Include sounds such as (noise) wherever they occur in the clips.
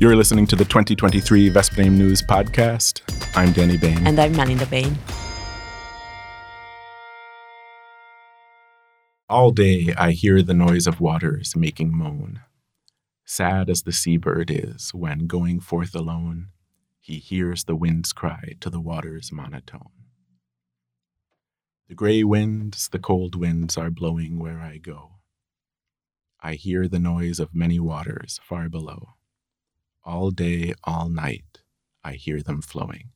You're listening to the 2023 Veszprém News Podcast. I'm Danny Bain. And I'm Melinda Bain. All day I hear the noise of waters making moan. Sad as the seabird is when going forth alone, he hears the wind's cry to the water's monotone. The gray winds, the cold winds are blowing where I go. I hear the noise of many waters far below. All day, all night, I hear them flowing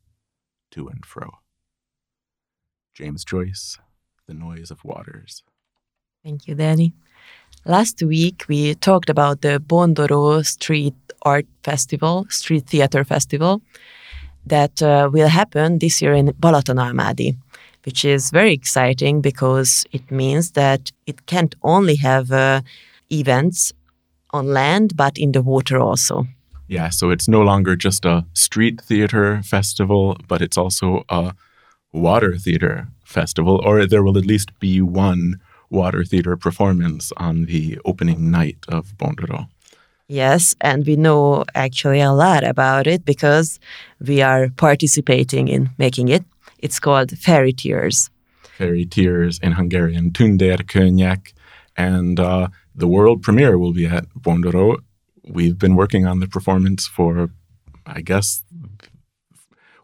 to and fro. James Joyce, The Noise of Waters. Thank you, Danny. Last week we talked about the Bondoro Street Art Festival, Street Theater Festival, that uh, will happen this year in Balatonalmádi, which is very exciting because it means that it can't only have uh, events on land, but in the water also. Yeah, so it's no longer just a street theater festival, but it's also a water theater festival, or there will at least be one water theater performance on the opening night of Bondoro. Yes, and we know actually a lot about it because we are participating in making it. It's called Fairy Tears. Fairy Tears in Hungarian, Tunder Tündérkönnyek, and uh, the world premiere will be at Bondoro we've been working on the performance for, I guess,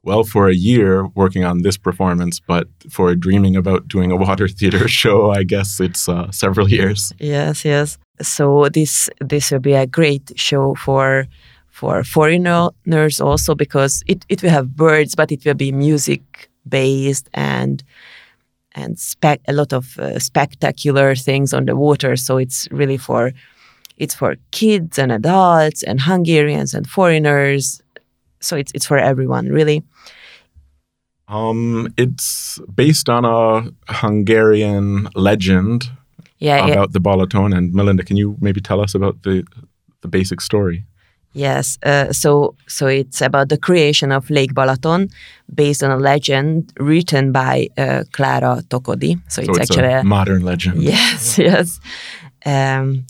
well, for a year working on this performance, but for dreaming about doing a (laughs) water theater show, I guess it's uh, several years. Yes, yes. So this this will be a great show for for foreigners also because it, it will have birds, but it will be music based and and a lot of uh, spectacular things on the water. So it's really for it's for kids and adults and Hungarians and foreigners. So it's it's for everyone, really. Um, it's based on a Hungarian legend yeah, about the Balaton. And Melinda, can you maybe tell us about the the basic story? Yes, uh, so so it's about the creation of Lake Balaton, based on a legend written by uh, Clara Tokodi. So, so it's, it's, actually a, a modern legend. (laughs) Yes, yes. Um,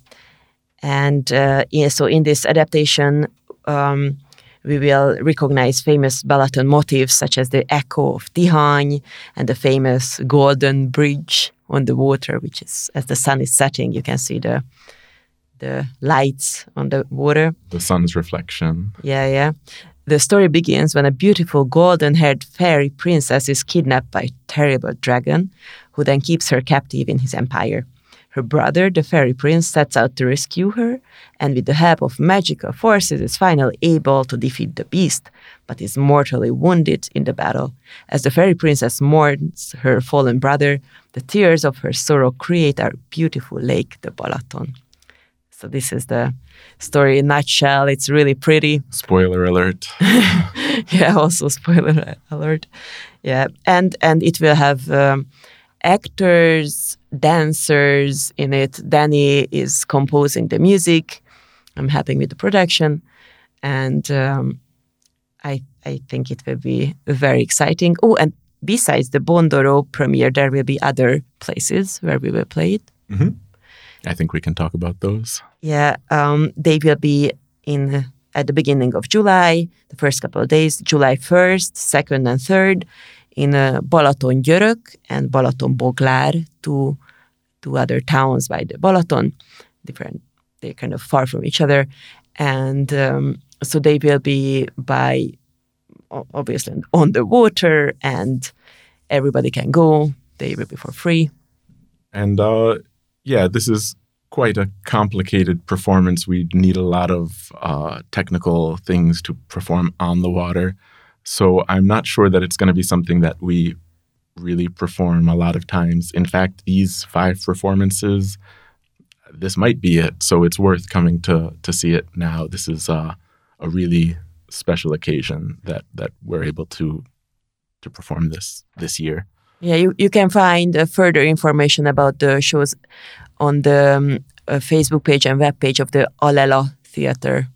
and uh, yeah, so in this adaptation, um, we will recognize famous Balaton motifs such as the echo of Tihany and the famous golden bridge on the water, which is as the sun is setting, you can see the the lights on the water. The sun's reflection. Yeah, yeah. The story begins when a beautiful golden haired fairy princess is kidnapped by a terrible dragon, who then keeps her captive in his empire. Her brother, the fairy prince, sets out to rescue her, and with the help of magical forces is finally able to defeat the beast, but is mortally wounded in the battle. As the fairy princess mourns her fallen brother, the tears of her sorrow create our beautiful lake, the Balaton. So this is the story in nutshell. It's really pretty. Spoiler alert. (laughs) yeah, also spoiler alert. Yeah, and and it will have um, actors, dancers in it. Danny is composing the music. I'm helping with the production, and um, I I think it will be very exciting. Oh, and besides the Bondoro premiere, there will be other places where we will play it. Mm-hmm. I think we can talk about those. Yeah, um, they will be in at the beginning of July, the first couple of days, July 1st, 2nd, and 3rd, in uh, Balaton Györök and Balaton Boglár, two two other towns by the Balaton, different. They're kind of far from each other, and um, so they will be by obviously on the water, and everybody can go. They will be for free. And uh, yeah, this is quite a complicated performance. We need a lot of uh, technical things to perform on the water. So I'm not sure that it's going to be something that we really perform a lot of times. In fact, these five performances, this might be it. So it's worth coming to to see it now. This is uh, a really special occasion that that we're able to to perform this this year. Yeah, you, you can find uh, further information about the shows on the um, uh, Facebook page and web page of the Alela Theater.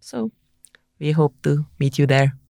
So we hope to meet you there.